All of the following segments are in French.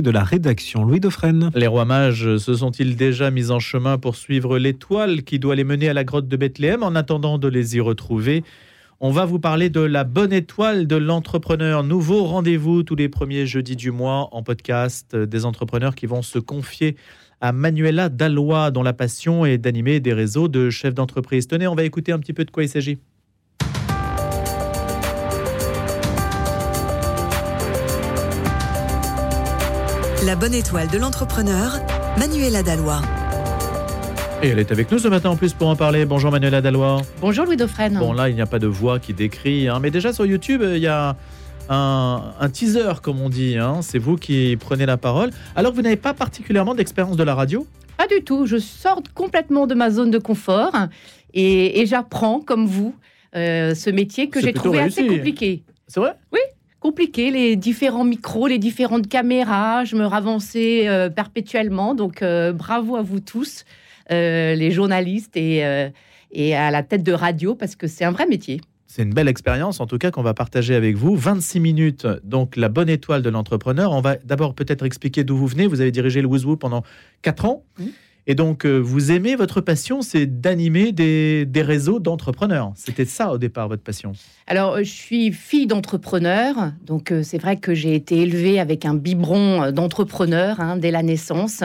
de la rédaction Louis Dauphren. Les rois mages se sont-ils déjà mis en chemin pour suivre l'étoile qui doit les mener à la grotte de Bethléem? En attendant de les y retrouver On va vous parler de la bonne étoile de l'entrepreneur. Nouveau rendez-vous tous les premiers jeudis du mois en podcast des entrepreneurs qui vont se confier à Manuela Dallois dont la passion est d'animer des réseaux de chefs d'entreprise. Tenez, on va écouter un petit peu de quoi il s'agit. La bonne étoile de l'entrepreneur, Manuela Dallois. Et elle est avec nous ce matin en plus pour en parler. Bonjour Manuela Dallois. Bonjour Louis Dauphren. Bon là, il n'y a pas de voix qui décrit, hein, mais déjà sur YouTube, il y a un, un teaser comme on dit. hein. C'est vous qui prenez la parole. Alors que vous n'avez pas particulièrement d'expérience de la radio? Pas du tout, je sors complètement de ma zone de confort et, et j'apprends comme vous euh, ce métier que j'ai trouvé assez compliqué. C'est vrai? Compliqué, les différents micros, les différentes caméras, je me ravançais euh, perpétuellement, donc euh, bravo à vous tous, euh, les journalistes et, euh, et à la tête de radio, parce que c'est un vrai métier. C'est une belle expérience, en tout cas, qu'on va partager avec vous. 26 minutes, donc la bonne étoile de l'entrepreneur. On va d'abord peut-être expliquer d'où vous venez. Vous avez dirigé le Woozoo pendant 4 ans. Et donc, euh, vous aimez, votre passion, c'est d'animer des, des réseaux d'entrepreneurs. C'était ça au départ, votre passion. Alors, euh, je suis fille d'entrepreneur, donc euh, c'est vrai que j'ai été élevée avec un biberon d'entrepreneur hein, dès la naissance.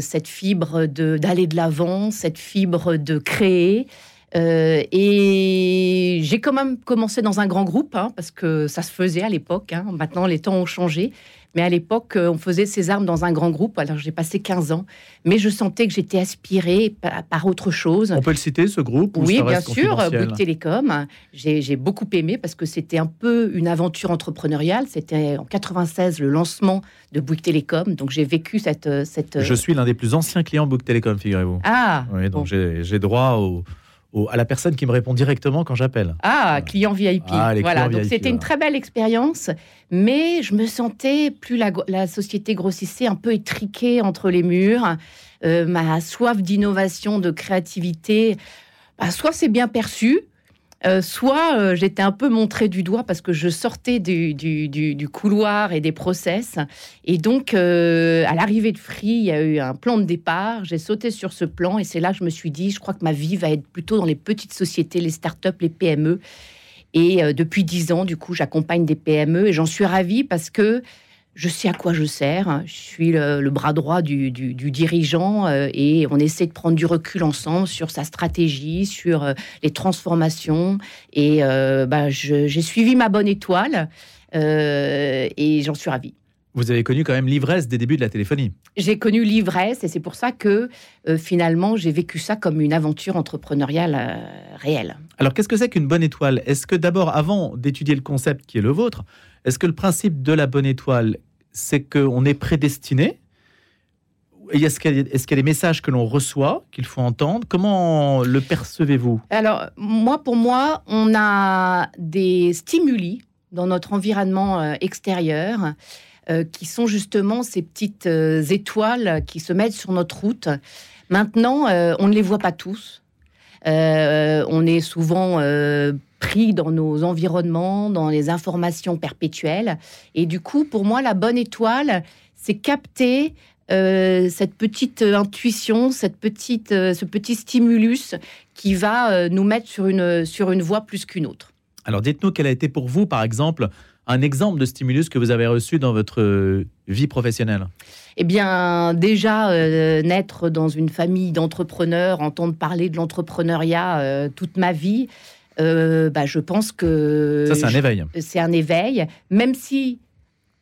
Cette fibre d'aller de l'avant, cette fibre de créer. Et j'ai quand même commencé dans un grand groupe, hein, parce que ça se faisait à l'époque. hein. Maintenant, les temps ont changé. Mais à l'époque, euh, on faisait ses armes dans un grand groupe. Alors, j'ai passé 15 ans. Mais je sentais que j'étais aspirée par, par autre chose. On peut le citer, ce groupe ou Oui, bien sûr, confidentiel Bouygues Télécom. J'ai beaucoup aimé parce que c'était un peu une aventure entrepreneuriale. C'était en 96 le lancement de Bouygues Télécom, donc j'ai vécu cette euh, cette. Je suis l'un des plus anciens clients Book Telecom, figurez-vous. Ah, Oui, donc bon. j'ai droit au, au- à la personne qui me répond directement quand j'appelle. ah, client VIP. Ah, voilà, donc c'était une très belle expérience, mais je me sentais plus la, la société grossissait un peu étriquée entre les murs. Euh, ma soif d'innovation, de créativité, bah, soit c'est bien perçu. Euh, soit euh, j'étais un peu montrée du doigt parce que je sortais du, couloir et des process. Et donc, euh, à l'arrivée de Free, il y a eu un plan de départ. J'ai sauté sur ce plan et c'est là que je me suis dit, je crois que ma vie va être plutôt dans les petites sociétés, les startups, les PME. Et depuis dix ans, du coup, j'accompagne des PME et j'en suis ravie parce que je sais à quoi je sers. Je suis le, le bras droit du, du- du dirigeant euh, et on essaie de prendre du recul ensemble sur sa stratégie, sur euh, les transformations. Et euh, bah, j'ai suivi ma bonne étoile et j'en suis ravie. Vous avez connu quand même l'ivresse des débuts de la téléphonie. J'ai connu l'ivresse et c'est pour ça que finalement j'ai vécu ça comme une aventure entrepreneuriale réelle. Alors, qu'est-ce que c'est qu'une bonne étoile? Est-ce que d'abord, avant d'étudier le concept qui est le vôtre, est-ce que le principe de la bonne étoile, c'est qu'on est prédestiné Est-ce qu'il y, est-ce qu'il y a des messages que l'on reçoit, qu'il faut entendre? Comment le percevez-vous? Alors, moi, pour moi, on a des stimuli dans notre environnement euh, extérieur euh, qui sont justement ces petites euh, étoiles qui se mettent sur notre route. Maintenant, on ne les voit pas tous. On est souvent pris dans nos environnements, dans les informations perpétuelles. Et du coup, pour moi, la bonne étoile, c'est capter euh, cette petite intuition, cette petite, euh, ce petit stimulus qui va euh, nous mettre sur une, sur une voie plus qu'une autre. Alors, dites-nous quel a été pour vous, par exemple, un exemple de stimulus que vous avez reçu dans votre euh, vie professionnelle? Eh bien, déjà, euh, naître dans une famille d'entrepreneurs, entendre parler de l'entrepreneuriat euh, toute ma vie, euh, bah, je pense que Ça, c'est un éveil. c'est un éveil, même si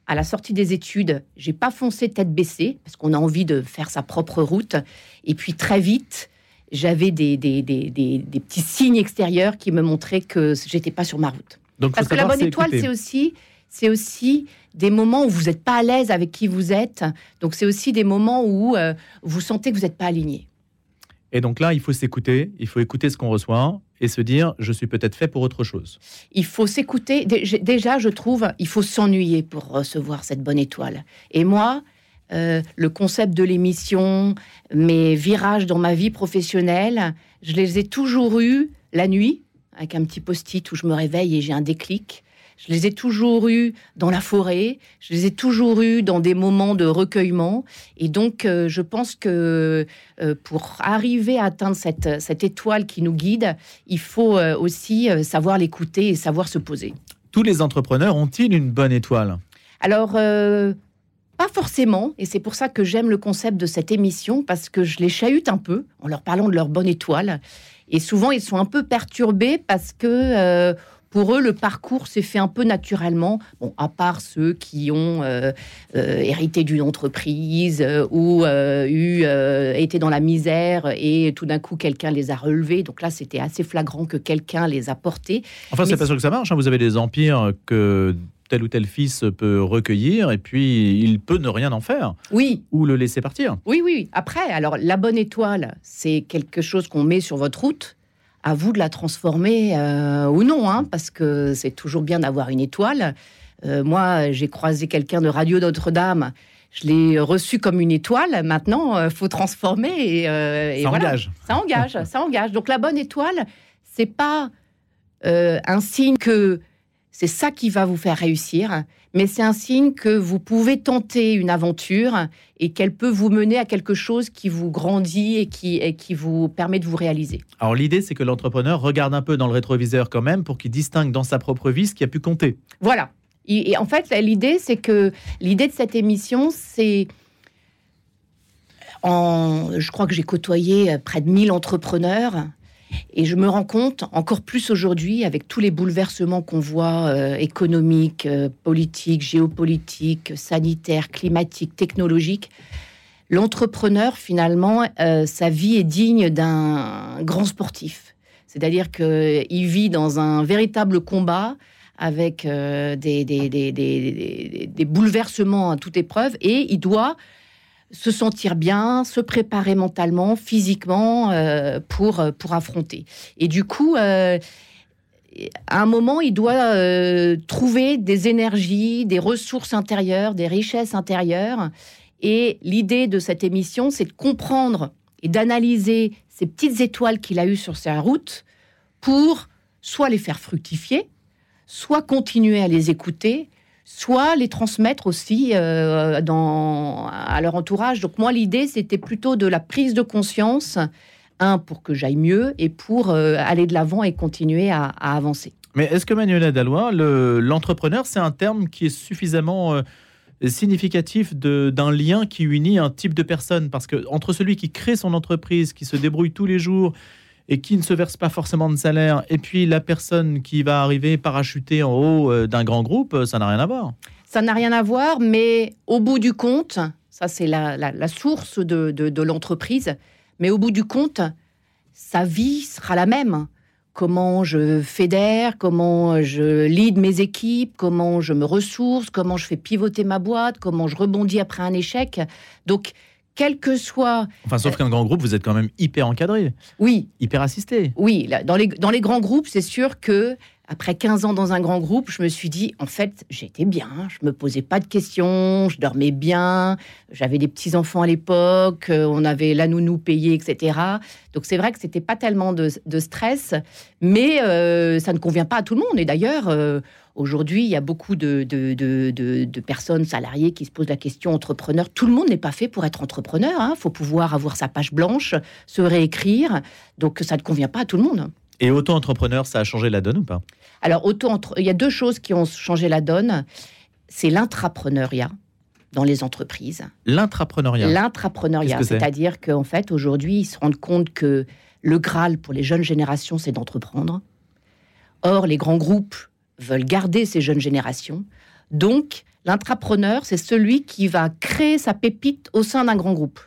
à la sortie des études, j'ai pas foncé tête baissée parce qu'on a envie de faire sa propre route. Et puis très vite, j'avais des, des, des, des- des petits signes extérieurs qui me montraient que j'étais pas sur ma route. Donc, Parce que la bonne étoile, c'est aussi, c'est aussi des moments où vous n'êtes pas à l'aise avec qui vous êtes. Donc c'est aussi des moments où euh, vous sentez que vous n'êtes pas aligné. Et donc là, il faut s'écouter, il faut écouter ce qu'on reçoit et se dire, je suis peut-être fait pour autre chose. Il faut s'écouter. Déjà, je trouve, il faut s'ennuyer pour recevoir cette bonne étoile. Et moi, euh, le concept de l'émission, mes virages dans ma vie professionnelle, je les ai toujours eus la nuit, avec un petit post-it où je me réveille et j'ai un déclic. Je les ai toujours eus dans la forêt. Je les ai toujours eus dans des moments de recueillement. Et donc, euh, je pense que euh, pour arriver à atteindre cette, cette étoile qui nous guide, il faut euh, aussi savoir l'écouter et savoir se poser. Tous les entrepreneurs ont-ils une bonne étoile? Alors, pas forcément, et c'est pour ça que j'aime le concept de cette émission, parce que je les chahute un peu en leur parlant de leur bonne étoile. Et souvent, ils sont un peu perturbés parce que pour eux, le parcours s'est fait un peu naturellement, bon, à part ceux qui ont euh, euh, hérité d'une entreprise euh, ou eu, été dans la misère et tout d'un coup, quelqu'un les a relevés. Donc là, c'était assez flagrant que quelqu'un les a portés. Enfin, c'est pas sûr que ça marche. hein. Vous avez des empires que tel ou tel fils peut recueillir et puis il peut ne rien en faire Oui, ou le laisser partir. Oui, oui. Après, alors la bonne étoile, c'est quelque chose qu'on met sur votre route. À vous de la transformer euh, ou non, hein, parce que c'est toujours bien d'avoir une étoile. Euh, moi, j'ai croisé quelqu'un de Radio Notre-Dame. Je l'ai reçu comme une étoile. Maintenant, il faut transformer. Et, euh, et Ça voilà. engage. Ça engage, ça engage. Donc la bonne étoile, c'est pas euh, un signe que c'est ça qui va vous faire réussir, mais c'est un signe que vous pouvez tenter une aventure et qu'elle peut vous mener à quelque chose qui vous grandit et qui, et qui vous permet de vous réaliser. Alors l'idée, c'est que l'entrepreneur regarde un peu dans le rétroviseur quand même pour qu'il distingue dans sa propre vie ce qui a pu compter. Voilà. Et, et en fait, l'idée, c'est que l'idée de cette émission, c'est en, je crois que j'ai côtoyé près de 1000 entrepreneurs. Et je me rends compte, encore plus aujourd'hui, avec tous les bouleversements qu'on voit, euh, économiques, euh, politiques, géopolitiques, sanitaires, climatiques, technologiques, l'entrepreneur, finalement, euh, sa vie est digne d'un grand sportif. C'est-à-dire qu'il vit dans un véritable combat avec des bouleversements à toute épreuve et il doit se sentir bien, se préparer mentalement, physiquement euh, pour, euh, pour affronter. Et du coup, euh, à un moment, il doit trouver des énergies, des ressources intérieures, des richesses intérieures. Et l'idée de cette émission, c'est de comprendre et d'analyser ces petites étoiles qu'il a eues sur sa route pour soit les faire fructifier, soit continuer à les écouter, soit les transmettre aussi euh, dans, à leur entourage. Donc moi, l'idée, c'était plutôt de la prise de conscience, un, pour que j'aille mieux, et pour euh, aller de l'avant et continuer à, avancer. Mais est-ce que Manuela Dallois, le- l'entrepreneur, c'est un terme qui est suffisamment euh, significatif d'un lien qui unit un type de personne? Parce que entre celui qui crée son entreprise, qui se débrouille tous les jours et qui ne se verse pas forcément de salaire, et puis la personne qui va arriver parachuter en haut euh, d'un grand groupe, euh, ça n'a rien à voir. Ça n'a rien à voir, mais au bout du compte, ça c'est la, la- source de, de- de l'entreprise, mais au bout du compte, sa vie sera la même. Comment je fédère, comment je lead mes équipes, comment je me ressource, comment je fais pivoter ma boîte, comment je rebondis après un échec. Donc, quel que soit... Enfin, sauf qu'un grand groupe, vous êtes quand même hyper encadré, Oui, hyper assisté. Oui, là, dans, les, dans les grands groupes, c'est sûr que après 15 ans dans un grand groupe, je me suis dit, en fait, j'étais bien, je me posais pas de questions, je dormais bien, j'avais des petits-enfants à l'époque, euh, on avait la nounou payée, etc. Donc c'est vrai que c'était pas tellement de, de stress, mais euh, ça ne convient pas à tout le monde. Et d'ailleurs, euh, aujourd'hui, il y a beaucoup de, de, de- de- de personnes salariées qui se posent la question entrepreneur. Tout le monde n'est pas fait pour être entrepreneur. Il faut pouvoir avoir sa page blanche, se réécrire. Donc ça ne convient pas à tout le monde. Et auto-entrepreneur, ça a changé la donne ou pas? Alors, auto il y a deux choses qui ont changé la donne. C'est l'intrapreneuriat dans les entreprises. L'intrapreneuriat. L'intrapreneuriat, c'est-à-dire qu'en fait, aujourd'hui, ils se rendent compte que le Graal pour les jeunes générations, c'est d'entreprendre. Or, les grands groupes veulent garder ces jeunes générations. Donc, l'intrapreneur, c'est celui qui va créer sa pépite au sein d'un grand groupe.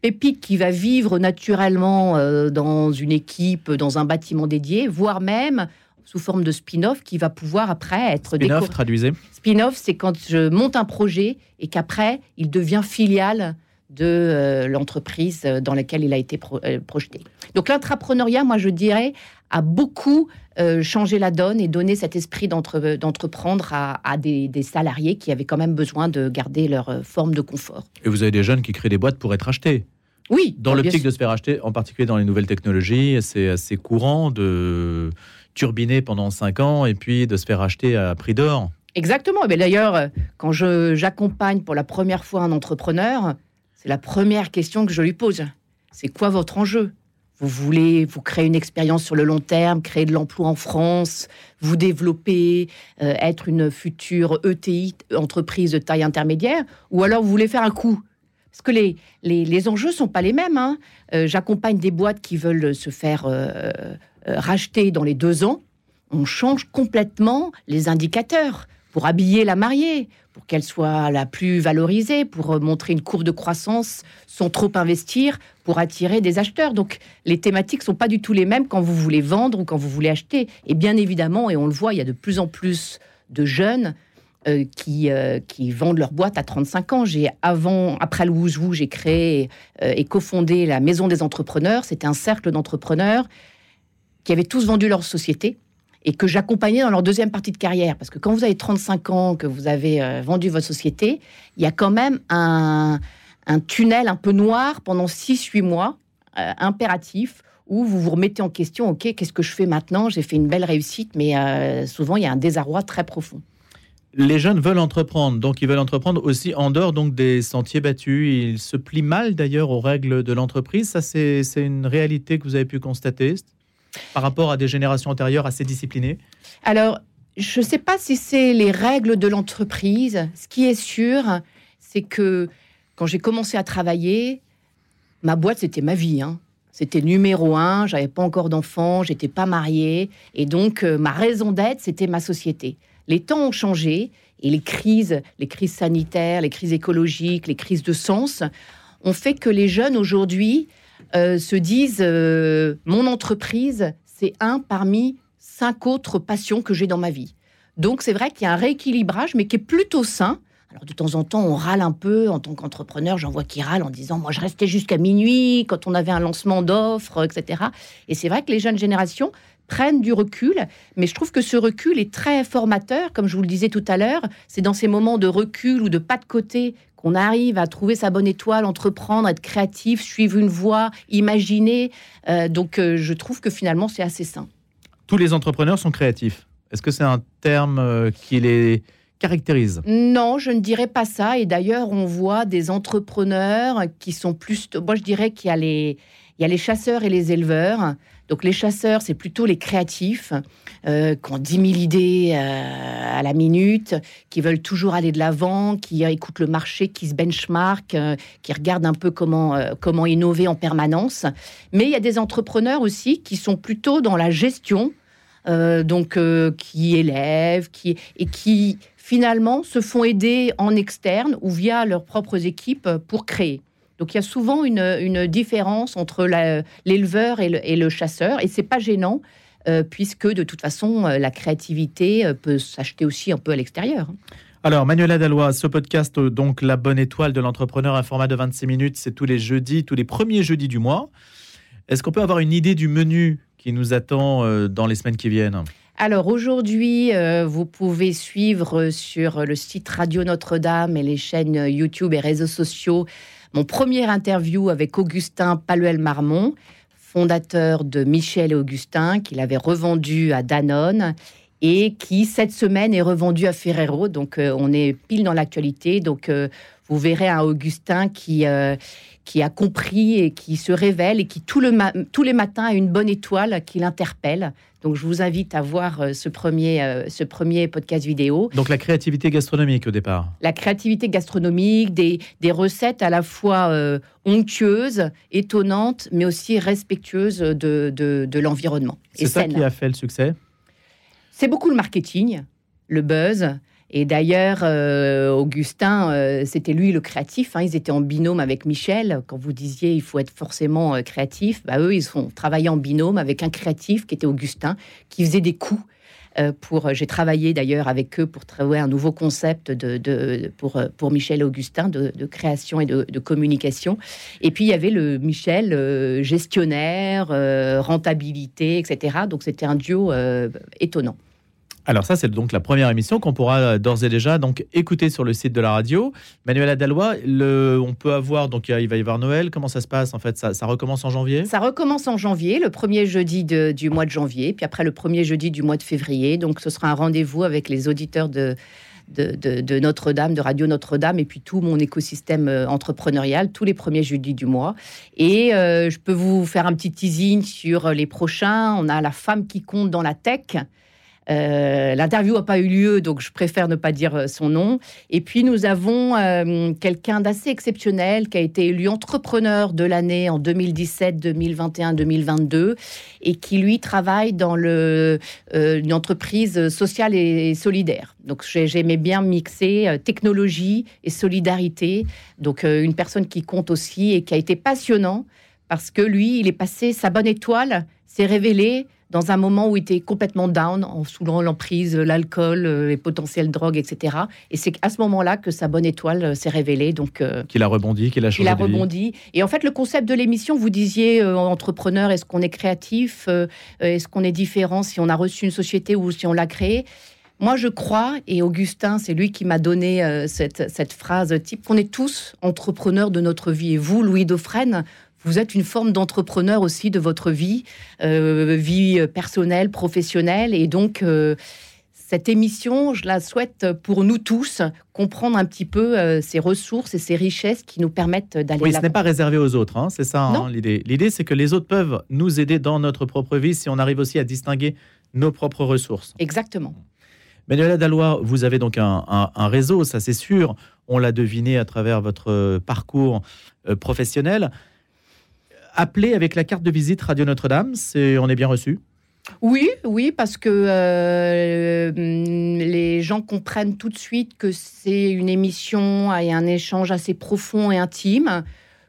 Pépite qui va vivre naturellement euh, dans une équipe, dans un bâtiment dédié, voire même sous forme de spin-off qui va pouvoir après être Spin-off, traduisez. Spin-off, c'est quand je monte un projet et qu'après, il devient filiale de euh, l'entreprise euh, dans laquelle il a été pro- euh, projeté. Donc l'intrapreneuriat, moi je dirais, a beaucoup euh, changé la donne et donné cet esprit d'entre- d'entreprendre à, à des, des salariés qui avaient quand même besoin de garder leur euh, forme de confort. Et vous avez des jeunes qui créent des boîtes pour être achetés. Oui. Dans l'optique de se faire acheter, en particulier dans les nouvelles technologies, c'est assez courant de turbiner pendant 5 ans et puis de se faire acheter à prix d'or. Exactement. Et D'ailleurs, quand je- j'accompagne pour la première fois un entrepreneur, c'est la première question que je lui pose. C'est quoi votre enjeu? Vous voulez vous créer une expérience sur le long terme, créer de l'emploi en France, vous développer, euh, être une future ETI, entreprise de taille intermédiaire, ou alors vous voulez faire un coup? Parce que les, les, les enjeux sont pas les mêmes. hein. Euh, J'accompagne des boîtes qui veulent se faire euh, racheter dans les deux ans. On change complètement les indicateurs pour habiller la mariée, pour qu'elle soit la plus valorisée, pour euh, montrer une courbe de croissance sans trop investir, pour attirer des acheteurs. Donc les thématiques sont pas du tout les mêmes quand vous voulez vendre ou quand vous voulez acheter. Et bien évidemment, et on le voit, il y a de plus en plus de jeunes euh, qui, euh, qui vendent leur boîte à 35 ans. J'ai avant, après le Wouzou, j'ai créé et cofondé la Maison des entrepreneurs. C'était un cercle d'entrepreneurs qui avaient tous vendu leur société et que j'accompagnais dans leur deuxième partie de carrière. Parce que quand vous avez 35 ans, que vous avez euh, vendu votre société, il y a quand même un, un tunnel un peu noir pendant 6-8 mois, euh, impératif, où vous vous remettez en question, OK, qu'est-ce que je fais maintenant? J'ai fait une belle réussite, mais euh, souvent, il y a un désarroi très profond. Les jeunes veulent entreprendre, donc ils veulent entreprendre aussi en dehors donc des sentiers battus. Ils se plient mal d'ailleurs aux règles de l'entreprise. Ça, c'est une réalité que vous avez pu constater par rapport à des générations antérieures assez disciplinées. Alors, je ne sais pas si c'est les règles de l'entreprise. Ce qui est sûr, c'est que quand j'ai commencé à travailler, ma boîte, c'était ma vie. hein. C'était numéro un, j'avais pas encore d'enfants, j'étais pas mariée. Et donc, euh, ma raison d'être, c'était ma société. Les temps ont changé et les crises, les crises sanitaires, les crises écologiques, les crises de sens, ont fait que les jeunes aujourd'hui euh, se disent euh, mon entreprise, c'est un parmi cinq autres passions que j'ai dans ma vie. Donc c'est vrai qu'il y a un rééquilibrage, mais qui est plutôt sain. Alors de temps en temps, on râle un peu en tant qu'entrepreneur. J'en vois qui râlent en disant moi je restais jusqu'à minuit quand on avait un lancement d'offres, etc. Et c'est vrai que les jeunes générations prennent du recul, mais je trouve que ce recul est très formateur, comme je vous le disais tout à l'heure. C'est dans ces moments de recul ou de pas de côté qu'on arrive à trouver sa bonne étoile, entreprendre, être créatif, suivre une voie, imaginer. Euh, donc euh, je trouve que finalement c'est assez sain. Tous les entrepreneurs sont créatifs. Est-ce que c'est un terme euh, qui les caractérise? Non, je ne dirais pas ça. Et d'ailleurs, on voit des entrepreneurs qui sont plus. Moi, je dirais qu'il y a les, il y a les chasseurs et les éleveurs. Donc, les chasseurs, c'est plutôt les créatifs euh, qui ont 10 000 idées euh, à la minute, qui veulent toujours aller de l'avant, qui écoutent le marché, qui se benchmark, euh, qui regardent un peu comment, euh, comment innover en permanence. Mais il y a des entrepreneurs aussi qui sont plutôt dans la gestion, euh, donc euh, qui élèvent, qui, et qui finalement se font aider en externe ou via leurs propres équipes pour créer. Donc il y a souvent une, une différence entre l'éleveur et le, et le chasseur, et c'est pas gênant. euh, puisque de toute façon, euh, la créativité euh, peut s'acheter aussi un peu à l'extérieur. Alors, Manuela Dallois, ce podcast, donc La Bonne Étoile de l'entrepreneur, un format de 26 minutes, c'est tous les jeudis, tous les premiers jeudis du mois. Est-ce qu'on peut avoir une idée du menu qui nous attend dans les semaines qui viennent? Alors aujourd'hui, euh, vous pouvez suivre sur le site Radio Notre-Dame et les chaînes YouTube et réseaux sociaux mon premier interview avec Augustin Paluel-Marmont, fondateur de Michel et Augustin, qu'il avait revendu à Danone et qui cette semaine est revendu à Ferrero. Donc euh, on est pile dans l'actualité. Donc euh, vous verrez un Augustin qui euh, qui a compris et qui se révèle et qui tout le ma- tous les matins a une bonne étoile qui l'interpelle. Donc je vous invite à voir euh, ce premier euh, ce premier podcast vidéo. Donc, la créativité gastronomique au départ. La créativité gastronomique, des, des recettes à la fois euh, onctueuses, étonnantes, mais aussi respectueuses de, de, de l'environnement. C'est Et ça saines. qui a fait le succès? C'est beaucoup le marketing, le buzz. Et d'ailleurs, euh, Augustin, euh, c'était lui le créatif. hein. ils étaient en binôme avec Michel. Quand vous disiez il faut être forcément euh, créatif, bah, eux, ils sont travaillés en binôme avec un créatif qui était Augustin, qui faisait des coups. pour, j'ai travaillé d'ailleurs avec eux pour trouver un nouveau concept de, pour, pour Michel et Augustin de, création et de, de communication. Et puis il y avait le Michel gestionnaire, rentabilité, etc. Donc c'était un duo étonnant. Alors ça, c'est donc la première émission qu'on pourra euh, d'ores et déjà donc écouter sur le site de la radio. Manuela Dallois, le, on peut avoir donc il va y avoir Noël. Comment ça se passe en fait? Ça, recommence en janvier? Ça recommence en janvier, le premier jeudi du mois de janvier, puis après le premier jeudi du mois de février. Donc ce sera un rendez-vous avec les auditeurs de de, Notre-Dame, de Radio Notre-Dame, et puis tout mon écosystème euh, entrepreneurial tous les premiers jeudis du mois. Et euh, je peux vous faire un petit teasing sur les prochains. On a la femme qui compte dans la tech. Euh, l'interview n'a pas eu lieu, donc je préfère ne pas dire euh, son nom. Et puis nous avons euh, quelqu'un d'assez exceptionnel qui a été élu entrepreneur de l'année en 2017, 2021, 2022, et qui lui travaille dans une entreprise sociale et solidaire. Donc j'aimais bien mixer technologie et solidarité. Donc une personne qui compte aussi et qui a été passionnant parce que lui, il est passé sa bonne étoile, s'est révélé dans un moment où il était complètement down, en sous l'emprise, l'alcool, euh, les potentielles drogues, etc. Et c'est à ce moment-là que sa bonne étoile euh, s'est révélée. Donc, euh, qu'il a rebondi, qu'il a changé. Il a rebondi. Et en fait, le concept de l'émission, vous disiez entrepreneur, est-ce qu'on est créatif, est-ce qu'on est différent, si on a reçu une société ou si on l'a créée? Moi, je crois, et Augustin, c'est lui qui m'a donné cette, cette, phrase type, qu'on est tous entrepreneurs de notre vie. Et vous, Louis Dauphren, vous êtes une forme d'entrepreneur aussi de votre vie, euh, vie personnelle, professionnelle. Et donc, euh, cette émission, je la souhaite pour nous tous, comprendre un petit peu euh, ces ressources et ces richesses qui nous permettent d'aller Oui, ce n'est pas réservé aux autres, hein, c'est ça hein, l'idée. L'idée, c'est que les autres peuvent nous aider dans notre propre vie si on arrive aussi à distinguer nos propres ressources. Exactement. Manuela Dallois, vous avez donc un, un réseau, ça c'est sûr. On l'a deviné à travers votre parcours professionnel appelé avec la carte de visite Radio Notre-Dame. C'est, on est bien reçu? Oui, oui, parce que euh, les gens comprennent tout de suite que c'est une émission et un échange assez profond et intime,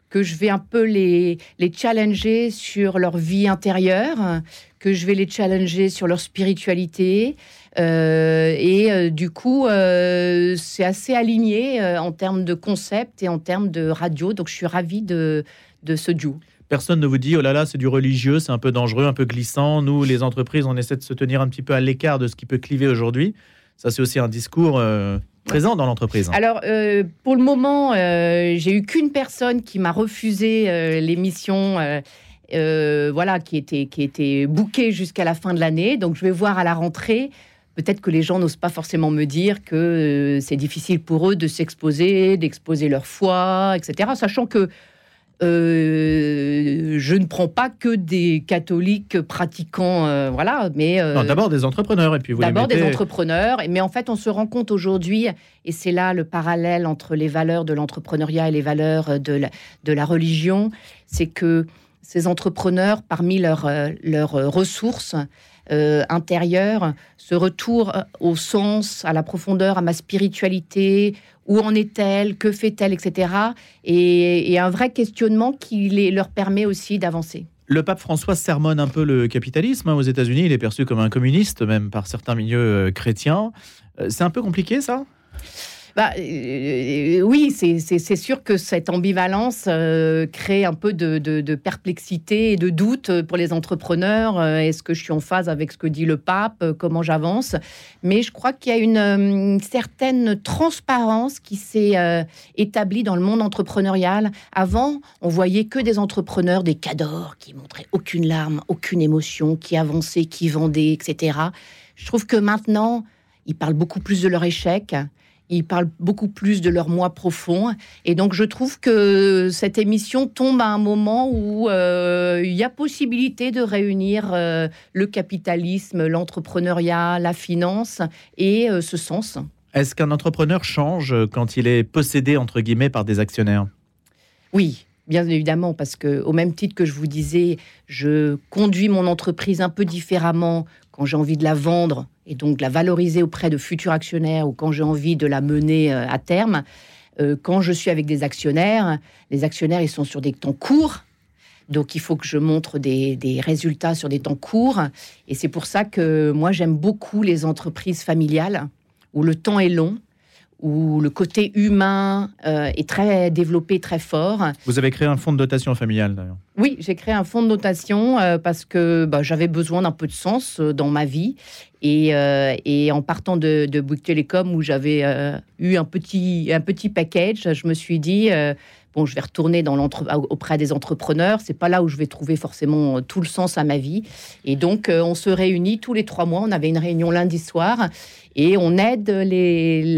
que je vais un peu les, les challenger sur leur vie intérieure, que je vais les challenger sur leur spiritualité. Euh, et euh, du coup, c'est assez aligné en termes de concept et en termes de radio. Donc, je suis ravie de, de ce duo. Personne ne vous dit, oh là là, c'est du religieux, c'est un peu dangereux, un peu glissant. Nous, les entreprises, on essaie de se tenir un petit peu à l'écart de ce qui peut cliver aujourd'hui. Ça, c'est aussi un discours euh, présent dans l'entreprise. Alors, euh, pour le moment, euh, j'ai eu qu'une personne qui m'a refusé l'émission. voilà, qui était, qui était jusqu'à la fin de l'année. Donc, je vais voir à la rentrée. Peut-être que les gens n'osent pas forcément me dire que c'est difficile pour eux de s'exposer, d'exposer leur foi, etc. Sachant que euh, je ne prends pas que des catholiques pratiquants, euh, voilà, mais euh, d'abord des entrepreneurs et puis vous d'abord des entrepreneurs. Mais en fait, on se rend compte aujourd'hui, et c'est là le parallèle entre les valeurs de l'entrepreneuriat et les valeurs de la, de la religion, c'est que ces entrepreneurs, parmi leurs leurs ressources, euh, intérieur, ce retour euh, au sens, à la profondeur, à ma spiritualité, où en est-elle, que fait-elle, etc. Et, un vrai questionnement qui les, leur permet aussi d'avancer. Le pape François sermonne un peu le capitalisme hein, aux États-Unis. Il est perçu comme un communiste, même par certains milieux euh, chrétiens. C'est un peu compliqué, ça? Bah, euh, oui, c'est sûr que cette ambivalence euh, crée un peu de, perplexité et de doute pour les entrepreneurs. Euh, est-ce que je suis en phase avec ce que dit le pape? Comment j'avance? Mais je crois qu'il y a une, certaine transparence qui s'est établie dans le monde entrepreneurial. Avant, on voyait que des entrepreneurs, des cadors qui montraient aucune larme, aucune émotion, qui avançaient, qui vendaient, etc. Je trouve que maintenant, ils parlent beaucoup plus de leur échec ils parlent beaucoup plus de leur moi profond. Et donc, je trouve que cette émission tombe à un moment où euh, il y a possibilité de réunir euh, le capitalisme, l'entrepreneuriat, la finance et euh, ce sens. Est-ce qu'un entrepreneur change quand il est possédé, entre guillemets, par des actionnaires? Oui, bien évidemment, parce que au même titre que je vous disais, je conduis mon entreprise un peu différemment quand j'ai envie de la vendre et donc de la valoriser auprès de futurs actionnaires ou quand j'ai envie de la mener euh, à terme. Euh, quand je suis avec des actionnaires, les actionnaires, ils sont sur des temps courts. Donc, il faut que je montre des, des résultats sur des temps courts. Et c'est pour ça que moi, j'aime beaucoup les entreprises familiales où le temps est long, où le côté humain euh, est très développé, très fort. Vous avez créé un fonds de dotation familiale d'ailleurs. Oui, j'ai créé un fonds de notation euh, parce que bah, j'avais besoin d'un peu de sens euh, dans ma vie. Et, et en partant de, de Bouygues Télécom, où j'avais eu un petit, un petit package, je me suis dit, bon, je vais retourner dans auprès des entrepreneurs. C'est pas là où je vais trouver forcément tout le sens à ma vie. Et donc, on se réunit tous les trois mois. On avait une réunion lundi soir et on aide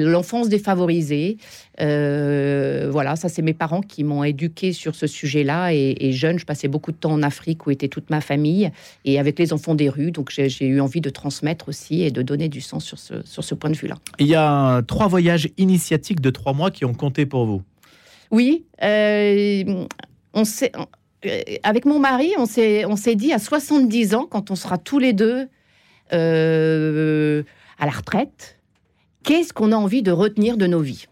l'enfance défavorisée. Euh, voilà, ça c'est mes parents qui m'ont éduqué sur ce sujet-là. Et, jeune, je passais beaucoup de temps en Afrique où était toute ma famille et avec les enfants des rues. Donc j'ai eu envie de transmettre aussi et de donner du sens sur ce, sur ce point de vue-là. Il y a trois voyages initiatiques de trois mois qui ont compté pour vous. Oui, euh, on sait, euh, avec mon mari, on s'est dit à 70 ans, quand on sera tous les deux à la retraite, qu'est-ce qu'on a envie de retenir de nos vies?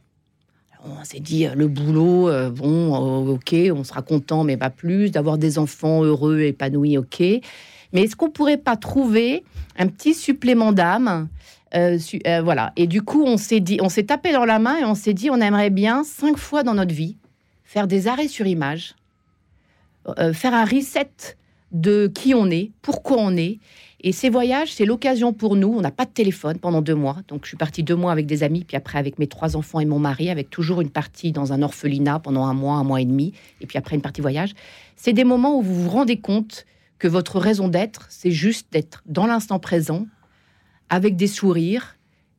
On s'est dit le boulot, euh, bon, euh, ok, on sera content, mais pas plus. D'avoir des enfants heureux, épanouis, ok. Mais est-ce qu'on pourrait pas trouver un petit supplément d'âme euh, Voilà. Et du coup, on s'est dit, on s'est tapé dans la main et on s'est dit, on aimerait bien cinq fois dans notre vie faire des arrêts sur image, faire un reset de qui on est, pourquoi on est, et ces voyages, c'est l'occasion pour nous. On n'a pas de téléphone pendant deux mois. Donc, je suis partie deux mois avec des amis, puis après avec mes trois enfants et mon mari, avec toujours une partie dans un orphelinat pendant un mois, un mois et demi, et puis après une partie voyage. C'est des moments où vous vous rendez compte que votre raison d'être, c'est juste d'être dans l'instant présent, avec des sourires,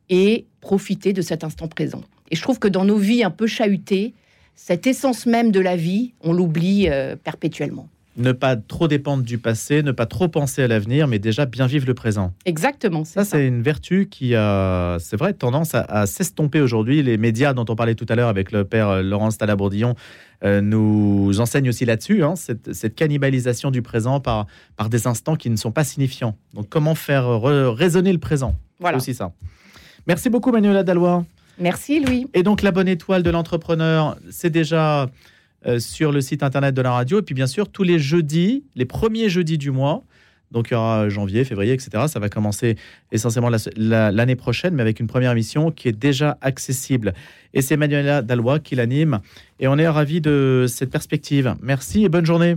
et profiter de cet instant présent. Et je trouve que dans nos vies un peu chahutées, cette essence même de la vie, on l'oublie euh, perpétuellement ne pas trop dépendre du passé, ne pas trop penser à l'avenir, mais déjà bien vivre le présent. Exactement. Ça, c'est une vertu qui a, c'est vrai, tendance à, s'estomper aujourd'hui. Les médias dont on parlait tout à l'heure avec le père euh, Laurence Talabourdillon euh, nous enseignent aussi là-dessus, hein, cette, cannibalisation du présent par, par des instants qui ne sont pas signifiants. Donc, comment faire résonner le présent? Voilà. aussi ça. Merci beaucoup, Manuela Dallois. Merci, Louis. Et donc, la bonne étoile de l'entrepreneur, c'est déjà euh, sur le site internet de la radio. Et puis bien sûr, tous les jeudis, les premiers jeudis du mois, donc il y aura janvier, février, etc. Ça va commencer essentiellement l'année prochaine, mais avec une première émission qui est déjà accessible. Et c'est Manuela Dallois qui l'anime. Et on est ravis de cette perspective. Merci et bonne journée.